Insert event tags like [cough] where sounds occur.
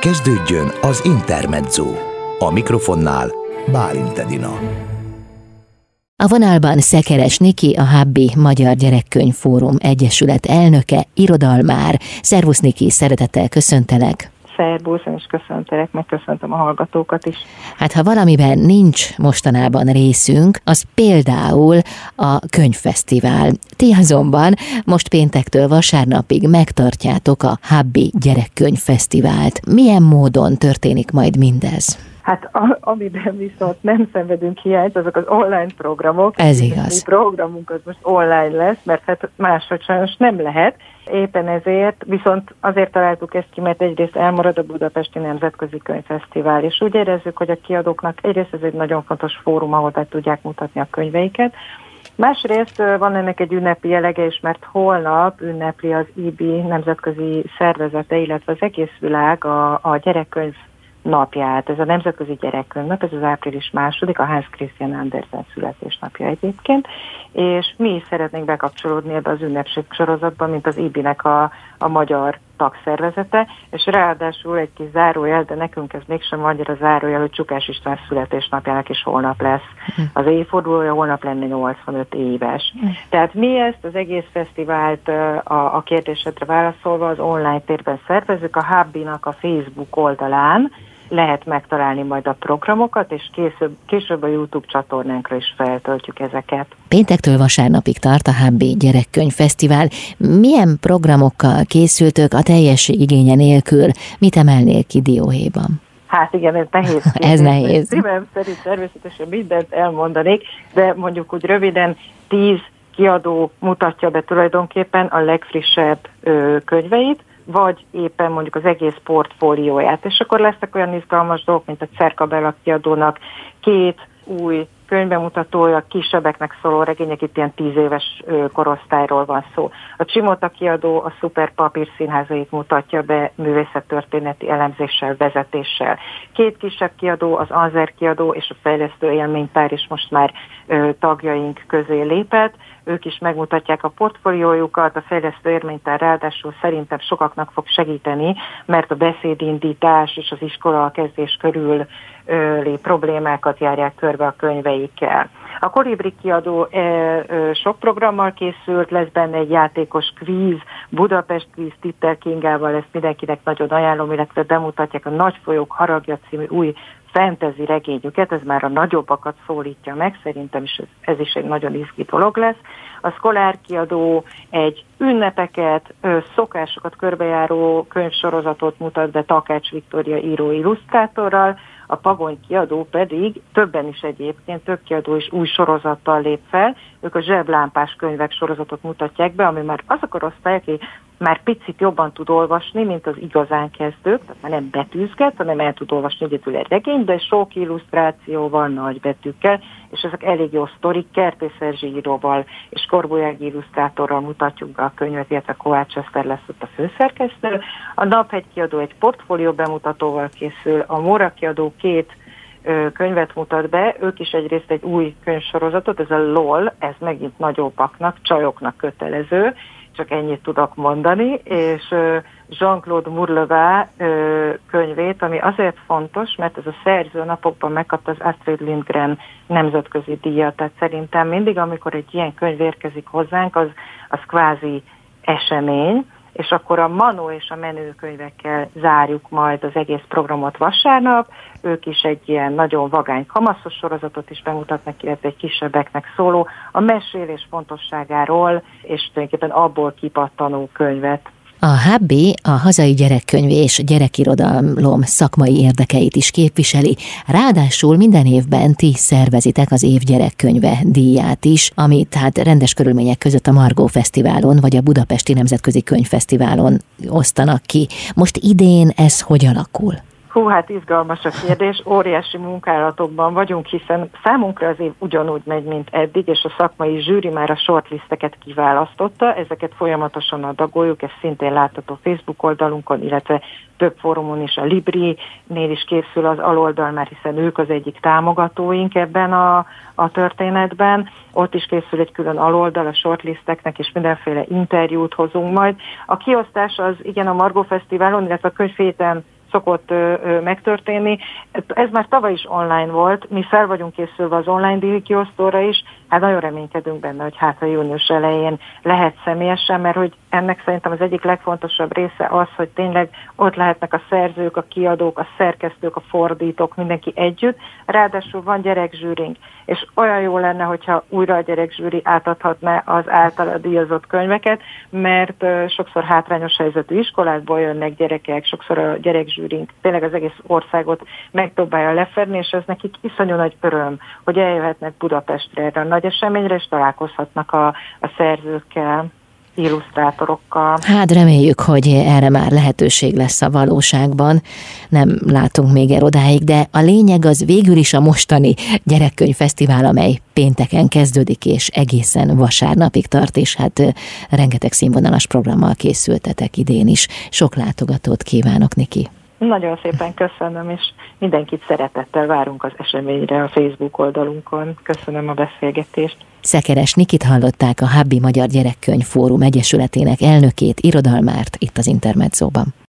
Kezdődjön az Intermezzo. A mikrofonnál Bálint Edina. A vonalban Szekeres Niki, a Habbi Magyar Gyerekkönyvfórum Egyesület elnöke, irodalmár. Szervusz Niki, szeretettel köszöntelek! Szerbusz, és köszöntelek, meg köszöntöm a hallgatókat is. Hát ha valamiben nincs mostanában részünk, az például a könyvfesztivál. Ti azonban most péntektől vasárnapig megtartjátok a Habbi Gyerekkönyvfesztivált. Milyen módon történik majd mindez? Hát a, amiben viszont nem szenvedünk hiányt, azok az online programok. Ez igaz. A programunk az most online lesz, mert hát máshogy sajnos nem lehet. Éppen ezért, viszont azért találtuk ezt ki, mert egyrészt elmarad a Budapesti Nemzetközi Könyvfesztivál, és úgy érezzük, hogy a kiadóknak egyrészt ez egy nagyon fontos fórum, ahol be tudják mutatni a könyveiket, Másrészt van ennek egy ünnepi jelege is, mert holnap ünnepli az IBI nemzetközi szervezete, illetve az egész világ a, a gyerekkönyv napját. Ez a Nemzetközi Gyerekkönyvnap, ez az április második, a Hans Christian Andersen születésnapja egyébként, és mi is szeretnénk bekapcsolódni ebbe az ünnepség sorozatba, mint az IBI-nek a, a magyar tagszervezete, és ráadásul egy kis zárójel, de nekünk ez mégsem annyira zárójel, hogy Csukás István születésnapjának is holnap lesz. Hm. Az évfordulója holnap lenne 85 éves. Hm. Tehát mi ezt az egész fesztivált a, a kérdésedre válaszolva az online térben szervezzük, a Hubbinak a Facebook oldalán, lehet megtalálni majd a programokat, és később, később a YouTube csatornánkra is feltöltjük ezeket. Péntektől vasárnapig tart a HB Gyerekkönyvfesztivál. Milyen programokkal készültök a teljes igénye nélkül? Mit emelnél ki dióhéjban? Hát igen, ez nehéz. [laughs] ez nehéz. Szívem szerint természetesen mindent elmondanék, de mondjuk úgy röviden tíz kiadó mutatja be tulajdonképpen a legfrissebb ö, könyveit, vagy éppen mondjuk az egész portfólióját. És akkor lesznek olyan izgalmas dolgok, mint a Cerkabella kiadónak két új könyvbemutatója, kisebbeknek szóló regények, itt ilyen tíz éves korosztályról van szó. A Csimota kiadó a Szuper Papír színházait mutatja be művészettörténeti elemzéssel, vezetéssel. Két kisebb kiadó, az Anzer kiadó és a Fejlesztő Élménytár is most már tagjaink közé lépett ők is megmutatják a portfóliójukat, a fejlesztő érménytár ráadásul szerintem sokaknak fog segíteni, mert a beszédindítás és az iskola kezdés körül problémákat járják körbe a könyveikkel. A Kolibri kiadó e, e, sok programmal készült, lesz benne egy játékos kvíz, Budapest kvíz Titter Kingával, ezt mindenkinek nagyon ajánlom, illetve bemutatják a Nagy folyók haragja című új fantasy regényüket, ez már a nagyobbakat szólítja meg, szerintem is ez is egy nagyon izgi dolog lesz. A Szkolár kiadó egy ünnepeket, szokásokat körbejáró könyvsorozatot mutat be Takács Viktória író illusztrátorral, a Pagony kiadó pedig többen is egyébként, több kiadó is új sorozattal lép fel, ők a zseblámpás könyvek sorozatot mutatják be, ami már az a korosztály, aki már picit jobban tud olvasni, mint az igazán kezdők, tehát már nem betűzget, hanem el tud olvasni egyetül egy regényt, de sok illusztrációval, nagy betűkkel, és ezek elég jó sztorik, Kertész Erzsi íróval és Korbolyági illusztrátorral mutatjuk be a könyvet, illetve Kovács Eszter lesz ott a főszerkesztő. A Naphegy kiadó egy portfólió bemutatóval készül, a Móra kiadó két könyvet mutat be, ők is egyrészt egy új könyvsorozatot, ez a LOL, ez megint nagyobbaknak, csajoknak kötelező, csak ennyit tudok mondani, és Jean-Claude Murlevá könyvét, ami azért fontos, mert ez a szerző napokban megkapta az Astrid Lindgren nemzetközi díjat, tehát szerintem mindig, amikor egy ilyen könyv érkezik hozzánk, az, az kvázi esemény, és akkor a Manó és a menőkönyvekkel zárjuk majd az egész programot vasárnap. Ők is egy ilyen nagyon vagány kamaszos sorozatot is bemutatnak, illetve egy kisebbeknek szóló a mesélés fontosságáról, és tulajdonképpen abból kipattanó könyvet a HB a hazai gyerekkönyv és gyerekirodalom szakmai érdekeit is képviseli, ráadásul minden évben ti szervezitek az év gyerekkönyve díját is, amit tehát rendes körülmények között a Margó Fesztiválon vagy a Budapesti Nemzetközi Könyvfesztiválon osztanak ki. Most idén ez hogy alakul? Hú, hát izgalmas a kérdés, óriási munkálatokban vagyunk, hiszen számunkra az év ugyanúgy megy, mint eddig, és a szakmai zsűri már a shortlisteket kiválasztotta, ezeket folyamatosan adagoljuk, ez szintén látható Facebook oldalunkon, illetve több fórumon is, a Libri-nél is készül az aloldal, mert hiszen ők az egyik támogatóink ebben a, a történetben. Ott is készül egy külön aloldal a shortlisteknek, és mindenféle interjút hozunk majd. A kiosztás az igen a Margó Fesztiválon, illetve a könyvhéten szokott megtörténni. Ez már tavaly is online volt, mi fel vagyunk készülve az online díjkiosztóra is, hát nagyon reménykedünk benne, hogy hát a június elején lehet személyesen, mert hogy ennek szerintem az egyik legfontosabb része az, hogy tényleg ott lehetnek a szerzők, a kiadók, a szerkesztők, a fordítók, mindenki együtt, ráadásul van gyerekzsűrink, és olyan jó lenne, hogyha újra a gyerekzsűri átadhatná az általa díjazott könyveket, mert sokszor hátrányos helyzetű iskolákból jönnek gyerekek, sokszor a gyerekzsűrink tényleg az egész országot megpróbálja lefedni, és ez nekik iszonyú nagy öröm, hogy eljöhetnek Budapestre erre a nagy eseményre, és találkozhatnak a, a szerzőkkel illusztrátorokkal. Hát reméljük, hogy erre már lehetőség lesz a valóságban. Nem látunk még el odáig, de a lényeg az végül is a mostani gyerekkönyvfesztivál, amely pénteken kezdődik, és egészen vasárnapig tart, és hát rengeteg színvonalas programmal készültetek idén is. Sok látogatót kívánok, Niki! Nagyon szépen köszönöm, és mindenkit szeretettel várunk az eseményre a Facebook oldalunkon. Köszönöm a beszélgetést. Szekeres Nikit hallották a Habbi Magyar Gyerekkönyv Fórum Egyesületének elnökét, irodalmárt itt az Intermedzóban.